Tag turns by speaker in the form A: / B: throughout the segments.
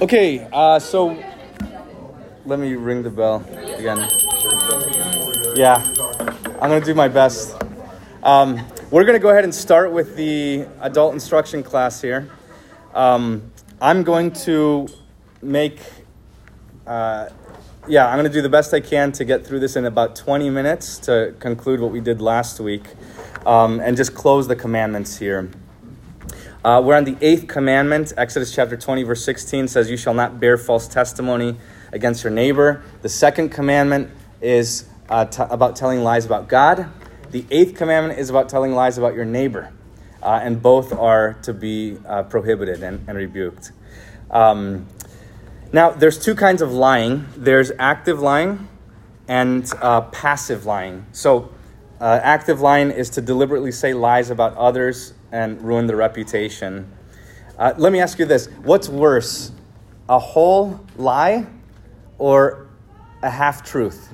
A: Okay, uh, so let me ring the bell again. Yeah, I'm gonna do my best. Um, we're gonna go ahead and start with the adult instruction class here. Um, I'm going to make, uh, yeah, I'm gonna do the best I can to get through this in about 20 minutes to conclude what we did last week, um, and just close the commandments here. Uh, we're on the eighth commandment. Exodus chapter 20, verse 16 says, You shall not bear false testimony against your neighbor. The second commandment is uh, t- about telling lies about God. The eighth commandment is about telling lies about your neighbor. Uh, and both are to be uh, prohibited and, and rebuked. Um, now, there's two kinds of lying there's active lying and uh, passive lying. So, uh, active lying is to deliberately say lies about others and ruin their reputation. Uh, let me ask you this what's worse, a whole lie or a half truth?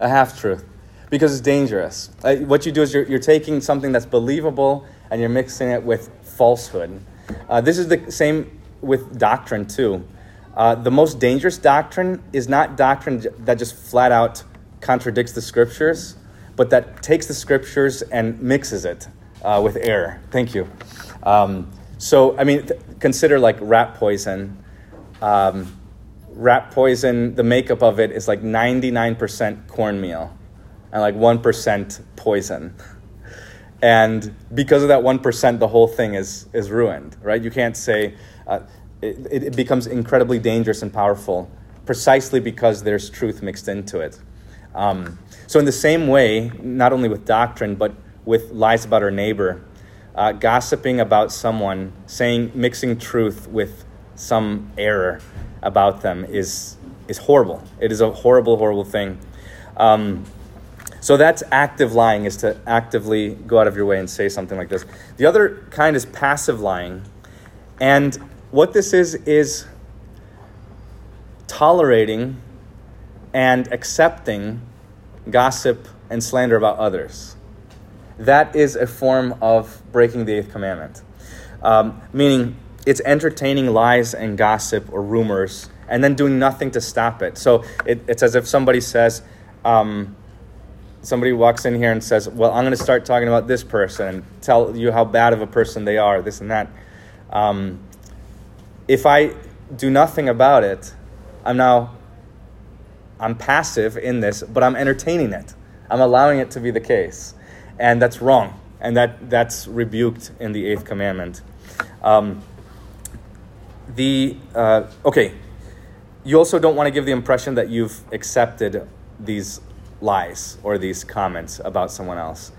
A: A half truth. Because it's dangerous. Uh, what you do is you're, you're taking something that's believable and you're mixing it with falsehood. Uh, this is the same with doctrine, too. Uh, the most dangerous doctrine is not doctrine that just flat out contradicts the scriptures, but that takes the scriptures and mixes it uh, with air. Thank you. Um, so, I mean, th- consider like rat poison. Um, rat poison, the makeup of it is like 99% cornmeal and like 1% poison. And because of that 1%, the whole thing is, is ruined, right? You can't say uh, it, it becomes incredibly dangerous and powerful precisely because there's truth mixed into it. Um, so, in the same way, not only with doctrine, but with lies about our neighbor, uh, gossiping about someone, saying, mixing truth with some error about them is, is horrible. It is a horrible, horrible thing. Um, so that's active lying, is to actively go out of your way and say something like this. The other kind is passive lying. And what this is, is tolerating and accepting gossip and slander about others that is a form of breaking the eighth commandment. Um, meaning, it's entertaining lies and gossip or rumors and then doing nothing to stop it. So it, it's as if somebody says, um, somebody walks in here and says, Well, I'm going to start talking about this person and tell you how bad of a person they are, this and that. Um, if I do nothing about it, I'm now I'm passive in this, but I'm entertaining it. I'm allowing it to be the case and that's wrong, and that, that's rebuked in the eighth commandment. Um, the uh, okay, you also don't want to give the impression that you've accepted these lies or these comments about someone else.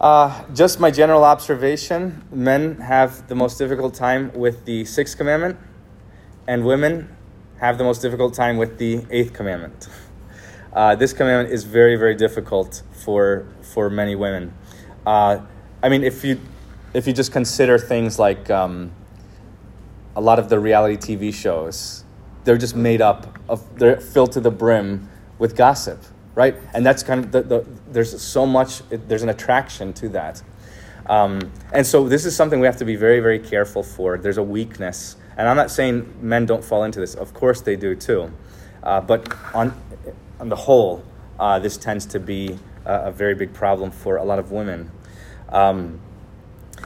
A: Uh, just my general observation men have the most difficult time with the sixth commandment, and women have the most difficult time with the eighth commandment. Uh, this commandment is very, very difficult for for many women. Uh, I mean, if you if you just consider things like um, a lot of the reality TV shows, they're just made up of they're filled to the brim with gossip, right? And that's kind of the, the there's so much there's an attraction to that. Um, and so this is something we have to be very, very careful for. There's a weakness. And I'm not saying men don't fall into this. Of course they do too. Uh, but on, on the whole, uh, this tends to be a, very big problem for a lot of women. Um,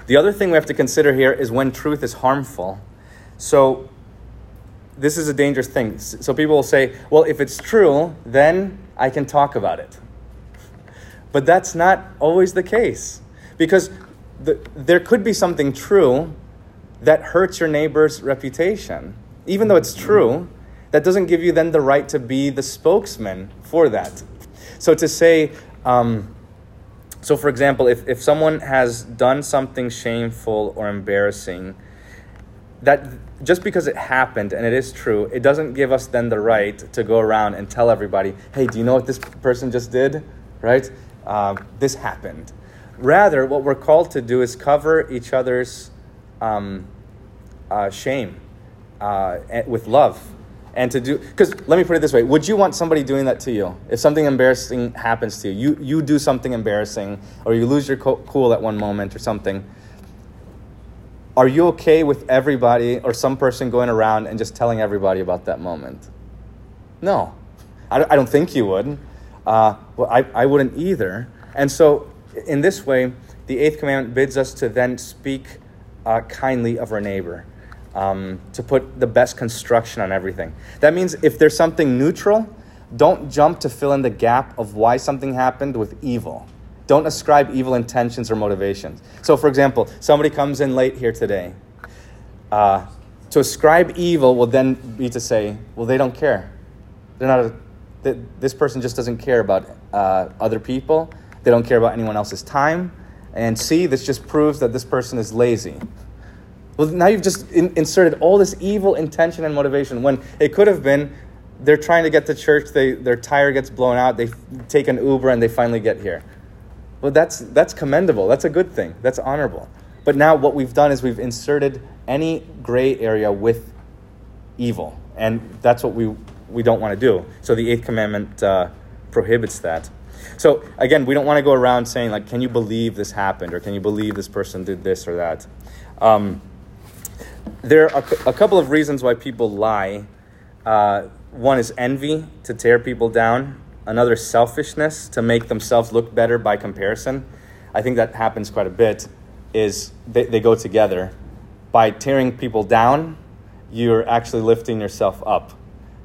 A: the other thing we have to consider here is when truth is harmful. So, this is a dangerous thing. So, people will say, well, if it's true, then I can talk about it. But that's not always the case. Because the, there could be something true that hurts your neighbor's reputation. Even though it's true, that doesn't give you then the right to be the spokesman for that. So to say, um, so, for example, if, if someone has done something shameful or embarrassing, that just because it happened and it is true, it doesn't give us then the right to go around and tell everybody, hey, do you know what this person just did? Right? Uh, this happened. Rather, what we're called to do is cover each other's um, uh, shame uh, with love and to do because let me put it this way would you want somebody doing that to you if something embarrassing happens to you you, you do something embarrassing or you lose your co- cool at one moment or something are you okay with everybody or some person going around and just telling everybody about that moment? No, I, I don't think you would. Uh, well, I, I wouldn't either. And so, in this way, the eighth commandment bids us to then speak uh, kindly of our neighbor, um, to put the best construction on everything. That means if there's something neutral, don't jump to fill in the gap of why something happened with evil. Don't ascribe evil intentions or motivations. So, for example, somebody comes in late here today. Uh, to ascribe evil will then be to say, well, they don't care. They're not a, this person just doesn't care about uh, other people. They don't care about anyone else's time. And C, this just proves that this person is lazy. Well, now you've just in, inserted all this evil intention and motivation when it could have been they're trying to get to church, they, their tire gets blown out, they take an Uber, and they finally get here. Well, that's, that's commendable. That's a good thing. That's honorable. But now what we've done is we've inserted any gray area with evil. And that's what we, we don't want to do. So the eighth commandment uh, prohibits that. So again, we don't want to go around saying, like, can you believe this happened? Or can you believe this person did this or that? Um, there are a couple of reasons why people lie. Uh, one is envy, to tear people down another selfishness to make themselves look better by comparison. I think that happens quite a bit, is they, they go together. By tearing people down, you're actually lifting yourself up.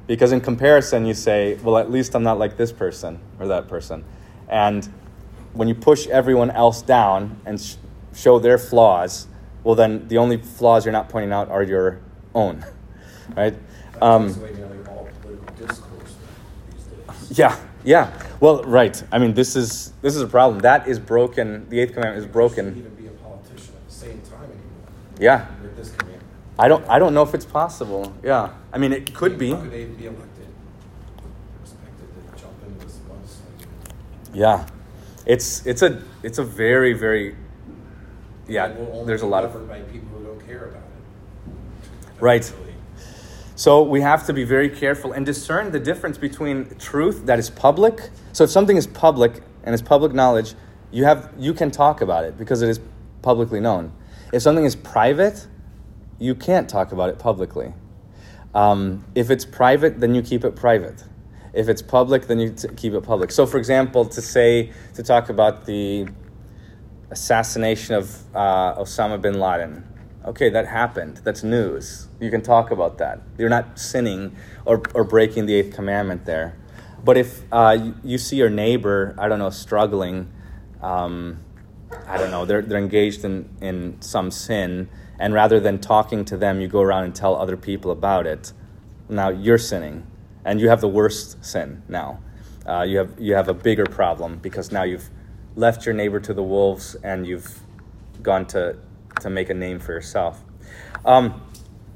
A: Because in comparison, you say, well, at least I'm not like this person or that person. And when you push everyone else down and sh- show their flaws, well, then the only flaws you're not pointing out are your own, right? Um, yeah, yeah. Well, right. I mean, this is this is a problem. That is broken. The eighth commandment is broken.
B: Even be a politician at the same time anymore.
A: Yeah.
B: With this commandment.
A: I don't. I don't know if it's possible. Yeah. I mean, it could be.
B: How could they be elected? Expected to jump into this bus.
A: Yeah. It's it's a it's a very very. Yeah.
B: And will only
A: There's a lot of.
B: by people who don't care about it.
A: Right. So we have to be very careful and discern the difference between truth that is public. So if something is public and is public knowledge, you have you can talk about it because it is publicly known. If something is private, you can't talk about it publicly. Um, if it's private, then you keep it private. If it's public, then you t- keep it public. So, for example, to say to talk about the assassination of uh, Osama bin Laden, okay, that happened. That's news. You can talk about that. You're not sinning or, or breaking the eighth commandment there. But if uh, you, see your neighbor, I don't know, struggling, um, I don't know, they're, they're engaged in, in some sin, and rather than talking to them, you go around and tell other people about it, now you're sinning. And you have the worst sin now. Uh, you, have, you have a bigger problem because now you've left your neighbor to the wolves and you've gone to, to make a name for yourself. Um,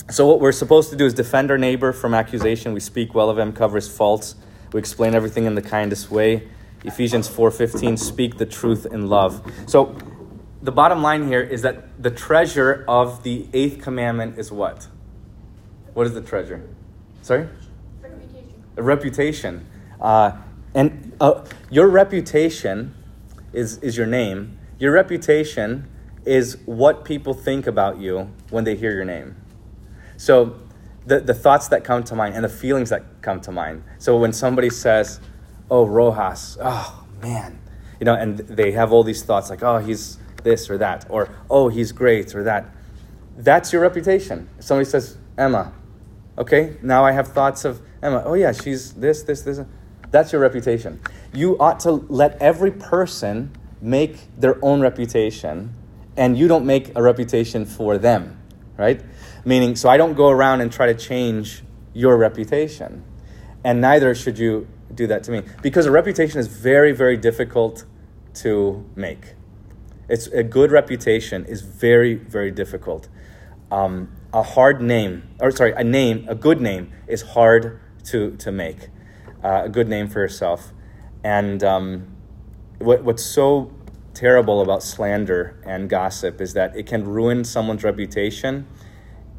A: so what we're supposed to do is defend our neighbor from accusation. We speak well of him, cover his faults. We explain everything in the kindest way. Ephesians 4:15 speak the truth in love. So the bottom line here is that the treasure of the eighth commandment is what? What is the treasure? Sorry?
C: Reputation.
A: A reputation. Uh, and uh, your reputation is, is your name. Your reputation is what people think about you when they hear your name. So the, the thoughts that come to mind and the feelings that come to mind. So when somebody says, oh, Rojas, oh, man, you know, and they have all these thoughts like, oh, he's this or that, or oh, he's great or that. That's your reputation. Somebody says, Emma, okay, now I have thoughts of Emma, oh, yeah, she's this, this, this. That's your reputation. You ought to let every person make their own reputation, and you don't make a reputation for them, right? Meaning, so I don't go around and try to change your reputation. And neither should you do that to me. Because a reputation is very, very difficult to make. It's a good reputation is very, very difficult. Um, a hard name, or sorry, a name, a good name is hard to, to make. Uh, a good name for yourself. And um, what, what's so terrible about slander and gossip is that it can ruin someone's reputation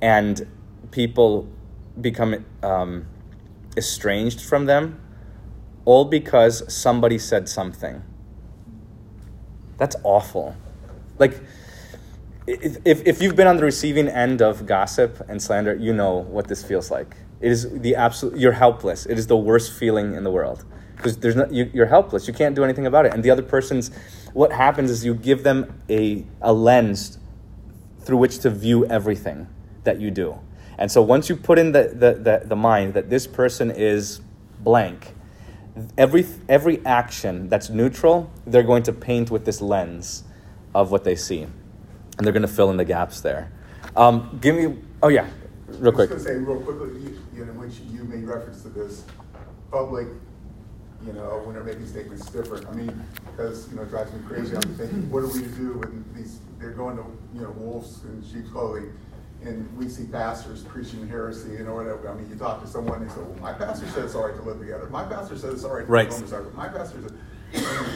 A: and people become um, estranged from them all because somebody said something. That's awful. Like, if, if you've been on the receiving end of gossip and slander, you know what this feels like. It is the absolute, you're helpless. It is the worst feeling in the world because there's no, you, you're helpless. You can't do anything about it. And the other person's, what happens is you give them a, a lens through which to view everything that you do. And so once you put in the, the, the, the mind that this person is blank, every, every action that's neutral, they're going to paint with this lens of what they see. And they're going to fill in the gaps there. Um, give me, oh yeah, real quick.
C: I was going to say real quickly, you, you know, when you made reference to this public, you know, when they're making statements different. I mean, because, you know, it drives me crazy. I'm thinking, what are we to do when these, they're going to, you know, wolves in sheep's clothing, and we see pastors preaching heresy, know, whatever. I mean, you talk to someone, and say, well, my pastor said it's all right to live together. My pastor said it's all right to
A: right.
C: My pastor said,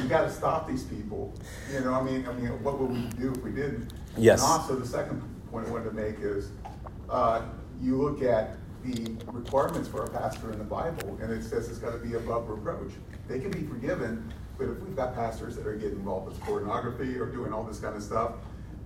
C: you got to stop these people. You know, I mean, I mean, what would we do if we didn't?
A: Yes.
C: And also, the second point I wanted to make is, uh, you look at the requirements for a pastor in the Bible, and it says it's got to be above reproach. They can be forgiven, but if we've got pastors that are getting involved with pornography or doing all this kind of stuff,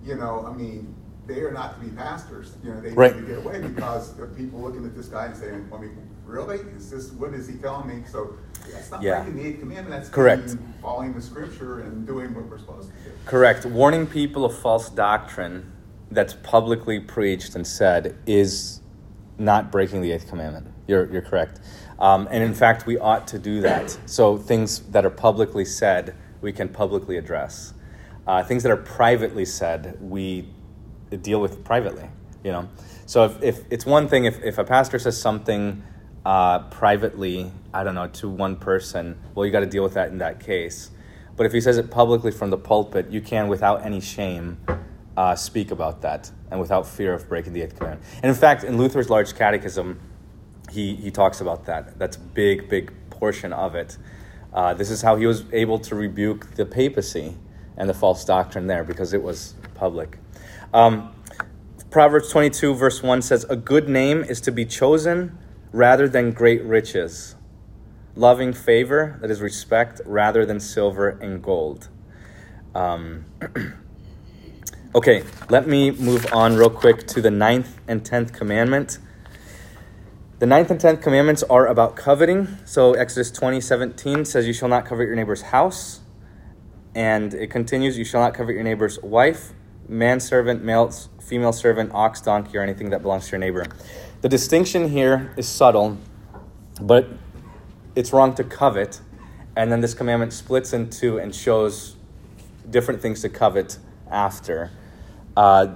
C: you know, I mean, they are not to be pastors. You know, they
A: right.
C: need to get away because of people looking at this guy and saying, I mean, really? Is this, what is he telling me? So that's not
A: yeah.
C: breaking the eighth commandment. That's
A: Correct.
C: following the scripture and doing what we're supposed to do.
A: Correct. Warning people of false doctrine that's publicly preached and said is not breaking the eighth commandment. You're, you're correct. Um, and in fact, we ought to do that. So things that are publicly said, we can publicly address. Uh, things that are privately said, we deal with privately. You know, so if, if it's one thing if, if a pastor says something uh, privately, I don't know, to one person, well, you got to deal with that in that case. But if he says it publicly from the pulpit, you can, without any shame, uh, speak about that and without fear of breaking the eighth commandment. And in fact, in Luther's Large Catechism, he, he talks about that. That's a big, big portion of it. Uh, this is how he was able to rebuke the papacy and the false doctrine there because it was public. Um, Proverbs 22, verse 1 says, A good name is to be chosen rather than great riches, loving favor, that is respect, rather than silver and gold. Um, okay, let me move on real quick to the ninth and tenth commandment. The ninth and tenth commandments are about coveting. So Exodus 20, 17 says, You shall not covet your neighbor's house. And it continues, You shall not covet your neighbor's wife, manservant, male, female servant, ox, donkey, or anything that belongs to your neighbor. The distinction here is subtle, but it's wrong to covet. And then this commandment splits in two and shows different things to covet after. Uh,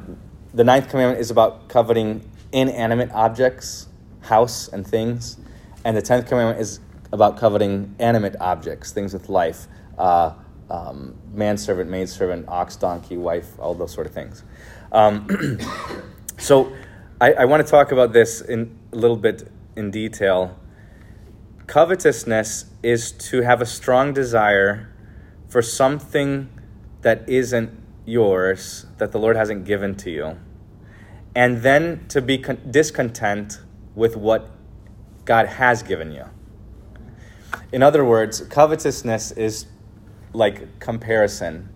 A: the ninth commandment is about coveting inanimate objects, house and things. And the tenth commandment is about coveting animate objects, things with life. Uh, um, manservant, maidservant, ox, donkey, wife, all those sort of things. Um, so I, I want to talk about this in a little bit in detail. Covetousness is to have a strong desire for something that isn't yours, that the Lord hasn't given to you, and then to be con- discontent with what God has given you. In other words, covetousness is like comparison.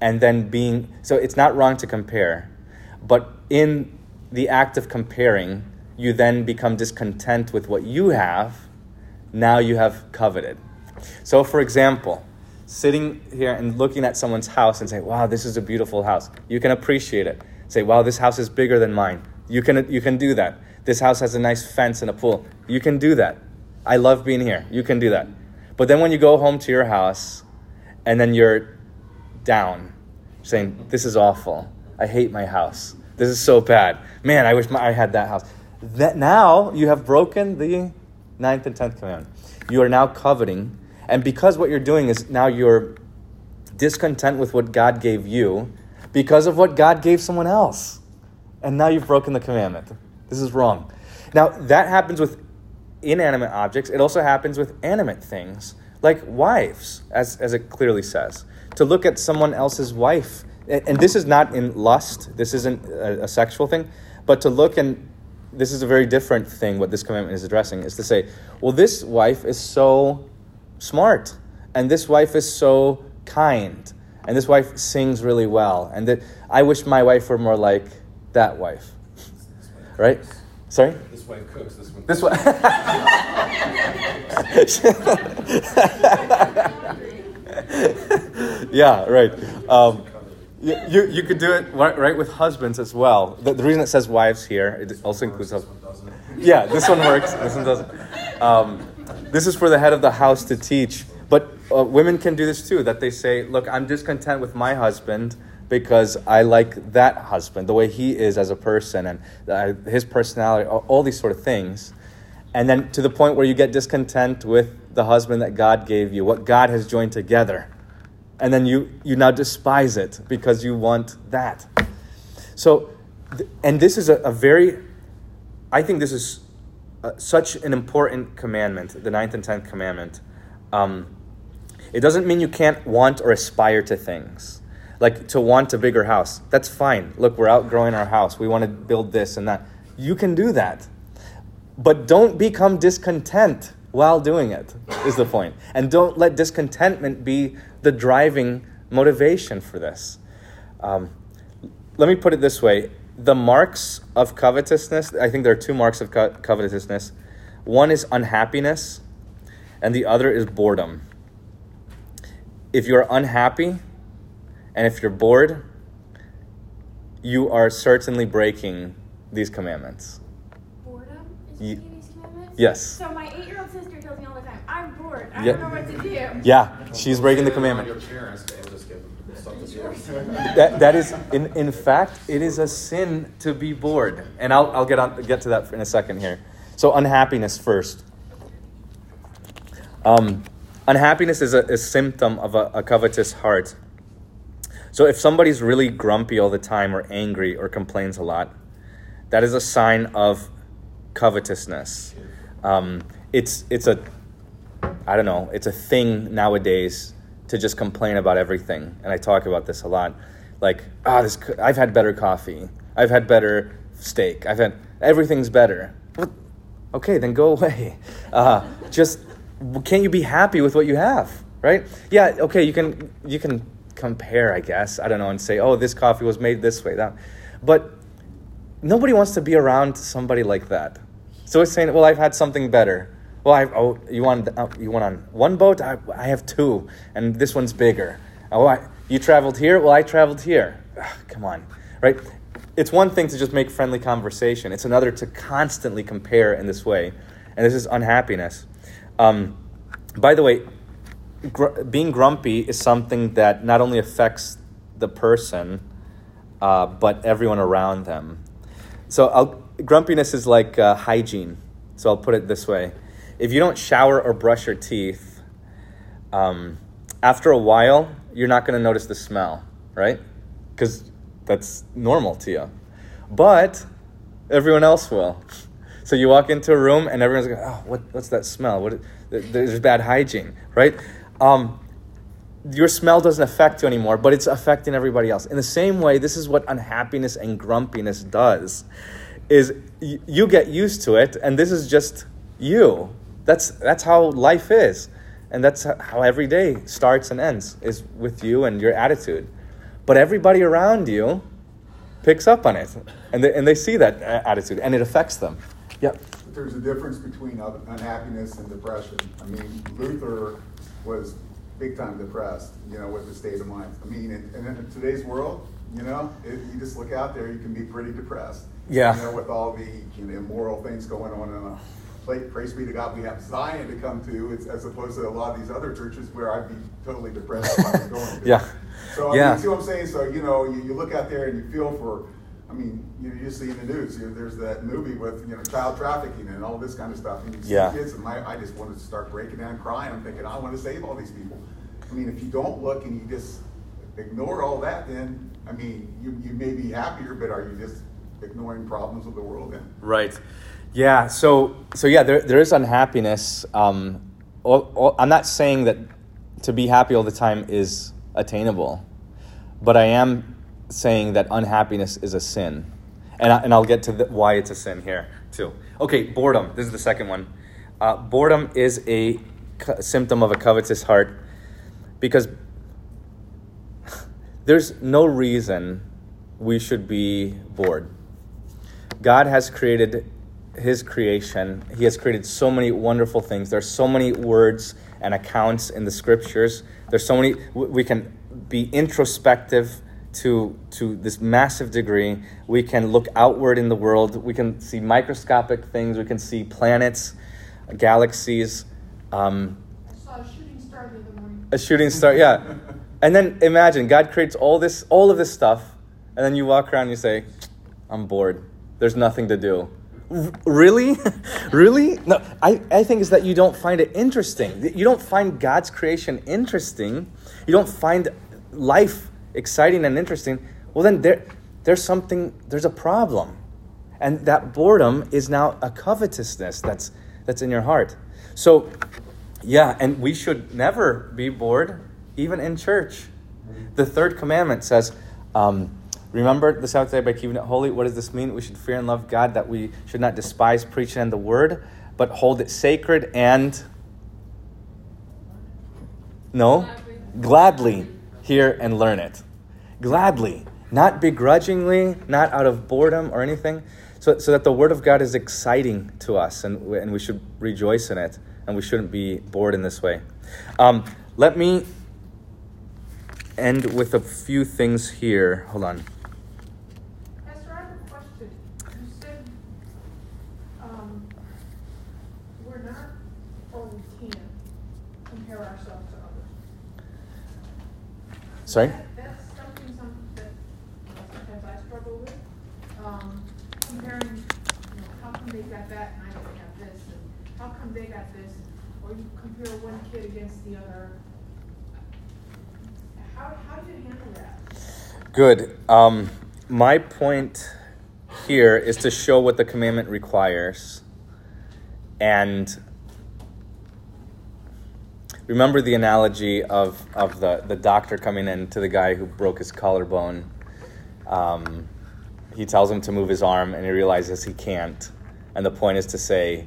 A: And then being so it's not wrong to compare but in the act of comparing you then become discontent with what you have now you have coveted. So for example sitting here and looking at someone's house and say wow this is a beautiful house. You can appreciate it. Say wow this house is bigger than mine. You can you can do that. This house has a nice fence and a pool. You can do that. I love being here. You can do that. But then when you go home to your house and then you're down, saying, This is awful. I hate my house. This is so bad. Man, I wish my, I had that house. That now you have broken the ninth and tenth commandment. You are now coveting, and because what you're doing is now you're discontent with what God gave you because of what God gave someone else. And now you've broken the commandment. This is wrong. Now, that happens with inanimate objects. It also happens with animate things like wives, as, as it clearly says. To look at someone else's wife, and this is not in lust, this isn't a, a sexual thing, but to look and this is a very different thing what this commandment is addressing is to say, well, this wife is so smart, and this wife is so kind, and this wife sings really well, and that I wish my wife were more like that wife, right? Sorry.
B: This wife cooks. This one.
A: This one. yeah, right. Um, you, you, you could do it right, right with husbands as well. The, the reason it says wives here, it also includes husbands. Yeah, this one works. This one doesn't. Um, this is for the head of the house to teach. But uh, women can do this too. That they say, "Look, I'm discontent with my husband because I like that husband, the way he is as a person, and uh, his personality, all, these sort of things." And then to the point where you get discontent with the husband that God gave you, what God has joined together, and then you you now despise it because you want that. So, and this is a, a very I think this is uh, such an important commandment, the ninth and tenth commandment. Um, it doesn't mean you can't want or aspire to things. Like to want a bigger house. That's fine. Look, we're outgrowing our house. We want to build this and that. You can do that. But don't become discontent while doing it, is the point. And don't let discontentment be the driving motivation for this. Um, let me put it this way the marks of covetousness, I think there are two marks of co- covetousness. One is unhappiness, and the other is boredom. If you're unhappy and if you're bored, you are certainly breaking these commandments.
D: Boredom is
A: Ye-
D: breaking these commandments?
A: Yes.
D: So my eight-year-old sister tells me all the time, I'm bored. I
A: Yeah.
D: don't know what to do.
A: Yeah, she's breaking the commandment.
B: Your parents and just give them stuff to do.
A: That, that is, in, in fact, it is a sin to be bored. And I'll, I'll get, on, get to that in a second here. So, unhappiness first. Um, unhappiness is a, a symptom of a, a covetous heart. So, if somebody's really grumpy all the time, or angry, or complains a lot, that is a sign of covetousness. Um, it's, it's a, I don't know, it's a thing nowadays to just complain about everything. And I talk about this a lot. Like, ah, this, co- I've had better coffee. I've had better steak. I've had, everything's better. Okay, then go away. Uh, just, can't you be happy with what you have? Right? Yeah, okay, you can, you can compare, I guess. I don't know, and say, oh, this coffee was made this way. That, but nobody wants to be around somebody like that. So it's saying, well, I've had something better. Well, I, oh, you want uh, you went on one boat? I, I have two, and this one's bigger. Oh, I, you traveled here? Well, I traveled here. Ugh, come on, right? It's one thing to just make friendly conversation. It's another to constantly compare in this way, and this is unhappiness. Um, by the way, gr- being grumpy is something that not only affects the person, uh, but everyone around them. So I'll, grumpiness is like uh, hygiene. So I'll put it this way: if you don't shower or brush your teeth, um, after a while, you're not going to notice the smell, right? Because that's normal to you. But everyone else will. So you walk into a room and everyone's like, "Oh, what, what's that smell? What? There's bad hygiene, right?" Um, your smell doesn't affect you anymore, but it's affecting everybody else. In the same way, this is what unhappiness and grumpiness does. Is you get used to it, and this is just you. That's that's how life is, and that's how every day starts and ends is with you and your attitude. But everybody around you picks up on it, and they, and they see that attitude, and it affects them. Yep.
C: There's a difference between unhappiness and depression. I mean, Luther was big time depressed, you know, with the state of mind. I mean, in, in, in today's world, you know, if you just look out there, you can be pretty depressed.
A: Yeah.
C: You know, with all the you know, immoral things going on. And, uh, like, praise be to God, we have Zion to come to, it's, as opposed to a lot of these other churches where I'd be totally depressed if I was going to.
A: Yeah.
C: So I
A: Yeah.
C: mean, see what I'm saying? So you know, you, you look out there and you feel for. I mean, you, you see in the news. You know, there's that movie with you know child trafficking and all this kind of stuff. And you see
A: Yeah.
C: kids, and my, I just wanted to start breaking down, crying. I'm thinking, I want to save all these people. I mean, if you don't look and you just ignore all that, then I mean, you, you may be happier, but are you just ignoring problems of the world then?
A: Right. Yeah. So so yeah, there there is unhappiness. Um, all, all, I'm not saying that to be happy all the time is attainable, but I am saying that unhappiness is a sin, and I, and I'll get to the, why it's a sin here too. Okay, boredom. This is the second one. Uh, boredom is a co- symptom of a covetous heart, because there's no reason we should be bored. God has created his creation. He has created so many wonderful things. There's so many words and accounts in the scriptures. There's so many we can be introspective to to this massive degree. We can look outward in the world. We can see microscopic things. We can see planets, galaxies. Um,
E: Saw a shooting star the other morning.
A: a shooting star, yeah. And then imagine God creates all this, all of this stuff, and then you walk around and you say, "I'm bored. There's nothing to do." R- really, really? No, I, I think is that you don't find it interesting. You don't find God's creation interesting. You don't find life exciting and interesting. Well, then there, there's something. There's a problem, and that boredom is now a covetousness that's that's in your heart. So, yeah, and we should never be bored, even in church. The third commandment says, um, Remember the Sabbath day by keeping it holy. What does this mean? We should fear and love God, that we should not despise preaching and the word, but hold it sacred and. No? Gladly hear and learn it. Gladly. Not begrudgingly, not out of boredom or anything. So, so that the Word of God is exciting to us and, and we should rejoice in it and we shouldn't be bored in this way. Um, let me end with a few things here. Hold on.
E: Esther, I have a question. You said, um, we're not, or we can compare ourselves to others.
A: Sorry?
E: That's something, some, that sometimes I struggle with. Um, comparing, you know, how come they got that and I don't have this, and how come they got this? Or you compare one kid against the other. How, how do you handle that?
A: Good. Um, my point here is to show what the commandment requires. And remember the analogy of, of the, the doctor coming in to the guy who broke his collarbone. Um, he tells him to move his arm, and he realizes he can't. And the point is to say,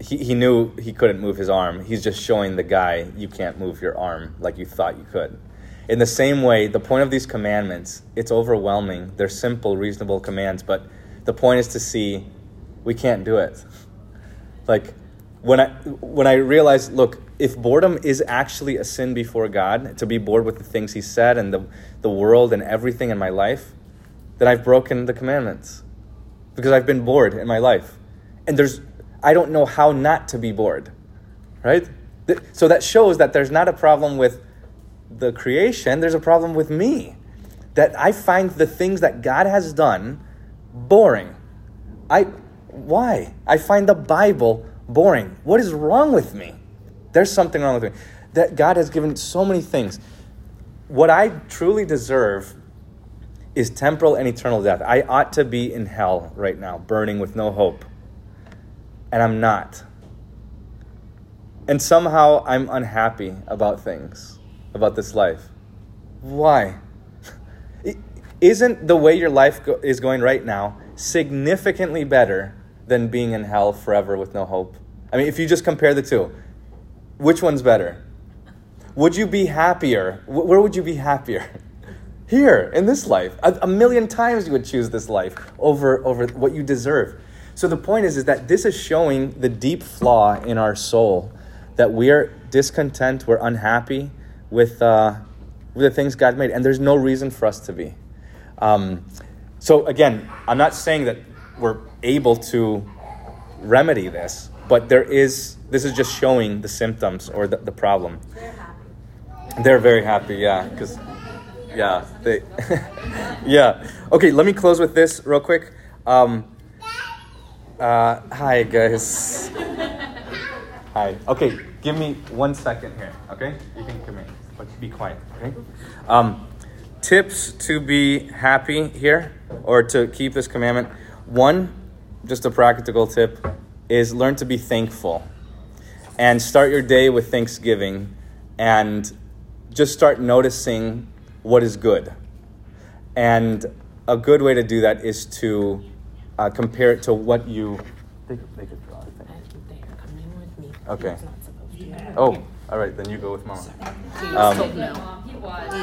A: he, he knew he couldn't move his arm. He's just showing the guy, you can't move your arm like you thought you could. In the same way, the point of these commandments, it's overwhelming. They're simple, reasonable commands, but the point is to see we can't do it. Like when I when I realized, look, if boredom is actually a sin before God, to be bored with the things he said and the, the world and everything in my life, then I've broken the commandments. Because I've been bored in my life. And there's I don't know how not to be bored. Right? So that shows that there's not a problem with the creation, there's a problem with me. That I find the things that God has done boring. I why? I find the Bible boring. What is wrong with me? There's something wrong with me. That God has given so many things. What I truly deserve is temporal and eternal death. I ought to be in hell right now, burning with no hope. And I'm not. And somehow I'm unhappy about things, about this life. Why? Isn't the way your life go- is going right now significantly better than being in hell forever with no hope? I mean, if you just compare the two, which one's better? Would you be happier? Where would you be happier? Here, in this life. A, a million times you would choose this life over, over what you deserve. So the point is, is that this is showing the deep flaw in our soul that we are discontent, we're unhappy with, uh, with the things God made, and there's no reason for us to be. Um, so again, I'm not saying that we're able to remedy this, but there is. This is just showing the symptoms or the, the problem.
D: They're happy.
A: They're very happy, yeah, because yeah, they yeah. Okay, let me close with this real quick. Um, uh, hi guys. Hi. Okay, give me one second here. Okay, you can come in, but be quiet. Okay. Um, tips to be happy here or to keep this commandment. One, just a practical tip, is learn to be thankful and start your day with thanksgiving and just start noticing what is good. And a good way to do that is to uh, compare it to what you. They, they could draw, I think.
F: They are coming with me.
A: Okay.
F: It's not supposed to.
A: Oh, all right, then you go with mama. Um.
D: Mom.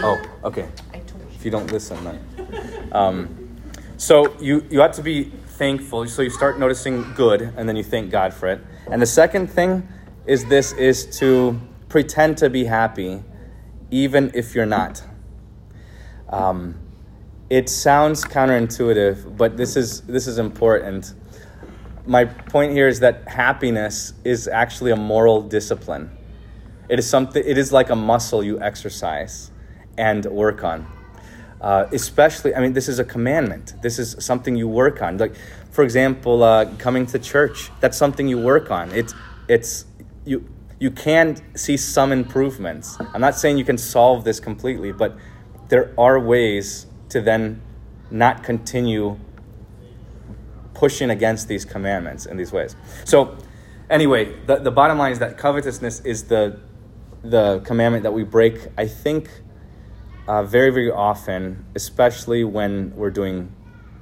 A: Oh, okay. If you don't listen, then. Um, so you, you ought to be thankful. So you start noticing good, and then you thank God for it. And the second thing is this is to pretend to be happy, even if you're not. Um, it sounds counterintuitive, but this is this is important. My point here is that happiness is actually a moral discipline. It is something. It is like a muscle you exercise and work on. Uh, especially, I mean, this is a commandment. This is something you work on. Like, for example, uh, coming to church. That's something you work on. It's it's you you can see some improvements. I'm not saying you can solve this completely, but there are ways to then not continue pushing against these commandments in these ways. So, anyway, the, the bottom line is that covetousness is the, the commandment that we break, I think, uh, very, very often, especially when we're doing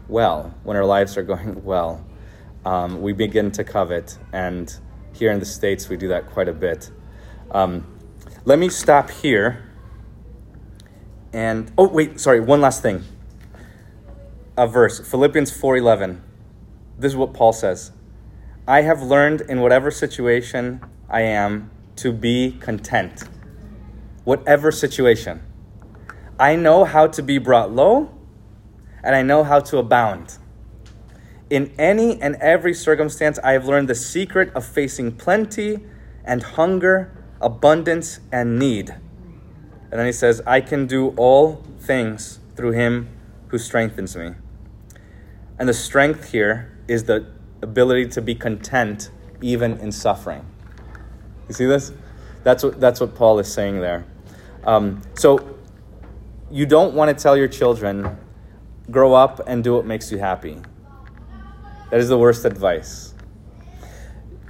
A: well, when our lives are going well. Um, we begin to covet, and here in the States, we do that quite a bit. Um, let me stop here. And oh wait, sorry, one last thing. A verse, Philippians 4:11. This is what Paul says. I have learned in whatever situation I am to be content. Whatever situation. I know how to be brought low, and I know how to abound. In any and every circumstance, I have learned the secret of facing plenty and hunger, abundance and need. And then he says, I can do all things through him who strengthens me. And the strength here is the ability to be content even in suffering. You see this? That's what, that's what Paul is saying there. Um, so you don't want to tell your children, grow up and do what makes you happy. That is the worst advice.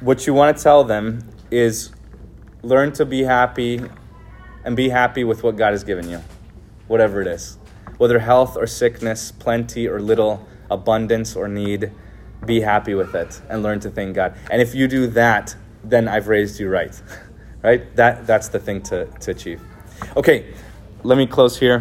A: What you want to tell them is learn to be happy and be happy with what God has given you, whatever it is. Whether health or sickness, plenty or little, abundance or need, be happy with it and learn to thank God. And if you do that, then I've raised you right. right? That, that's the thing to, to achieve. Okay, let me close here.